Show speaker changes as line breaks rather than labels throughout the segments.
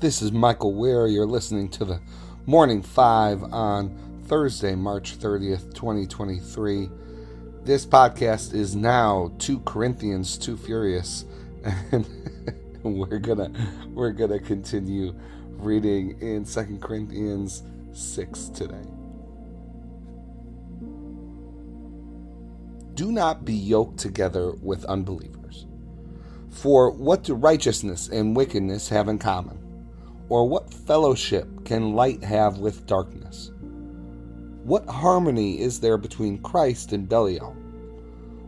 This is Michael Wear. You're listening to the Morning Five on Thursday, March 30th, 2023. This podcast is now 2 Corinthians, Too Furious, and we're gonna we're gonna continue reading in Second Corinthians 6 today. Do not be yoked together with unbelievers. For what do righteousness and wickedness have in common? Or what fellowship can light have with darkness? What harmony is there between Christ and Belial?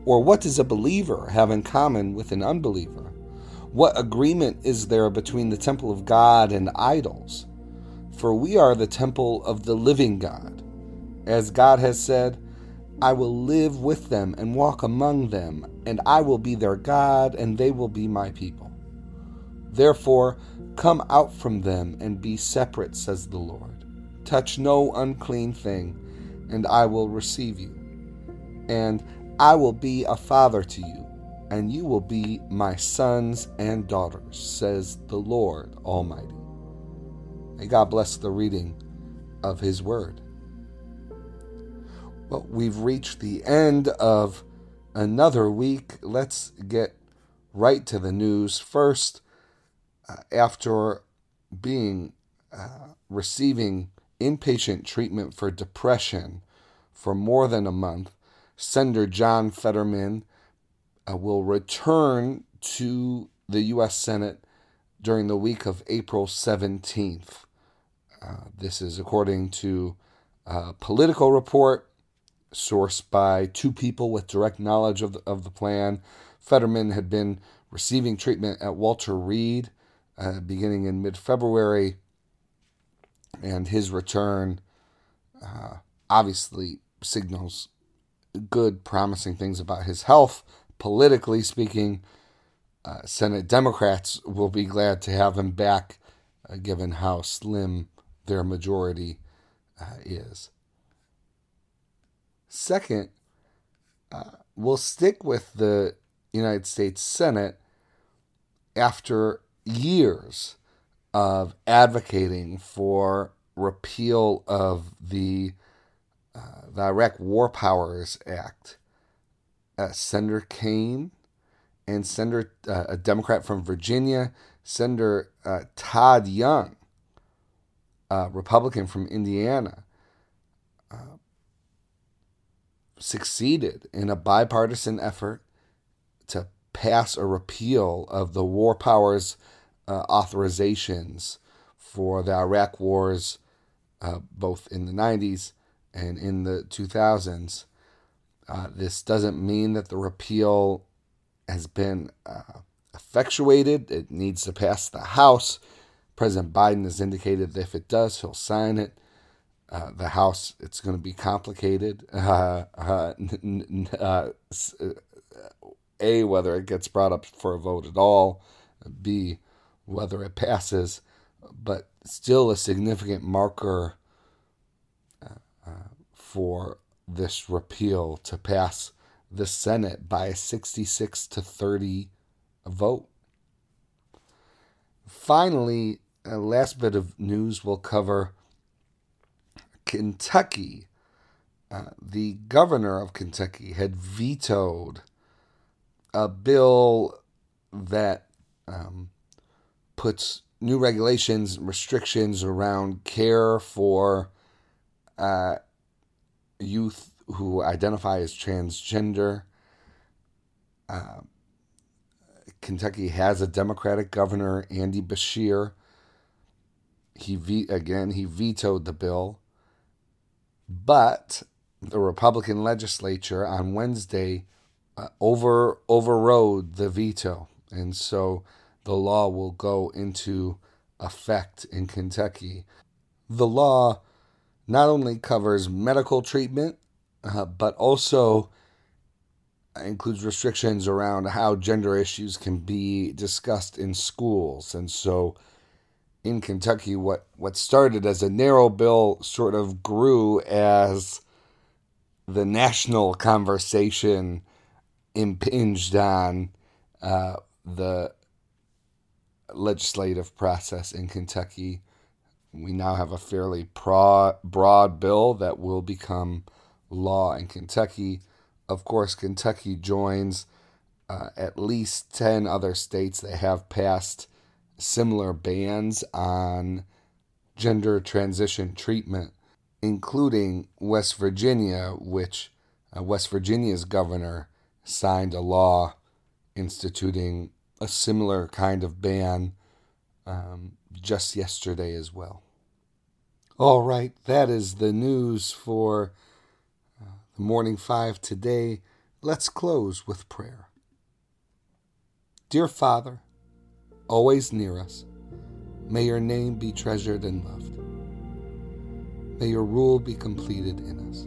Or what does a believer have in common with an unbeliever? What agreement is there between the temple of God and idols? For we are the temple of the living God. As God has said, I will live with them and walk among them, and I will be their God, and they will be my people. Therefore, come out from them and be separate, says the Lord. Touch no unclean thing, and I will receive you. And I will be a father to you, and you will be my sons and daughters, says the Lord Almighty. May God bless the reading of His Word. Well, we've reached the end of another week. Let's get right to the news. First, after being uh, receiving inpatient treatment for depression for more than a month, Senator John Fetterman uh, will return to the U.S. Senate during the week of April 17th. Uh, this is according to a Politico report sourced by two people with direct knowledge of the, of the plan. Fetterman had been receiving treatment at Walter Reed uh, beginning in mid February, and his return uh, obviously signals good, promising things about his health. Politically speaking, uh, Senate Democrats will be glad to have him back, uh, given how slim their majority uh, is. Second, uh, we'll stick with the United States Senate after years of advocating for repeal of the uh, the Iraq War Powers Act. Uh, Senator Kaine and Senator uh, a Democrat from Virginia, Senator uh, Todd Young, a Republican from Indiana, uh, succeeded in a bipartisan effort to pass a repeal of the war powers uh, authorizations for the Iraq wars, uh, both in the 90s and in the 2000s. Uh, this doesn't mean that the repeal has been uh, effectuated. It needs to pass the House. President Biden has indicated that if it does, he'll sign it. Uh, the House, it's going to be complicated. Uh, uh, uh, a, whether it gets brought up for a vote at all. B, whether it passes. But still a significant marker uh, for this repeal to pass the Senate by a 66 to 30 vote. Finally, a last bit of news we'll cover Kentucky, uh, the governor of Kentucky had vetoed a bill that um, puts new regulations and restrictions around care for uh, youth who identify as transgender. Uh, Kentucky has a Democratic governor, Andy Beshear. He ve- again he vetoed the bill. But the Republican legislature on Wednesday over overrode the veto, and so the law will go into effect in Kentucky. The law not only covers medical treatment, uh, but also includes restrictions around how gender issues can be discussed in schools, and so in Kentucky, what, what started as a narrow bill sort of grew as the national conversation impinged on uh, the legislative process in Kentucky. We now have a fairly broad, broad bill that will become law in Kentucky. Of course, Kentucky joins uh, at least 10 other states that have passed similar bans on gender transition treatment, including West Virginia, which uh, West Virginia's governor signed a law instituting a similar kind of ban um, just yesterday as well. All right, that is the news for uh, the Morning Five today. Let's close with prayer. Dear Father, always near us, may your name be treasured and loved. May your rule be completed in us.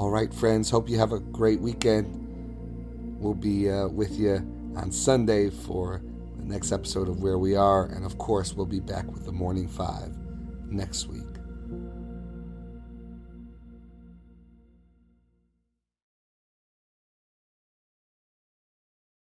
All right, friends, hope you have a great weekend. We'll be uh, with you on Sunday for the next episode of Wear We Are. And of course, we'll be back with the Morning Five next week.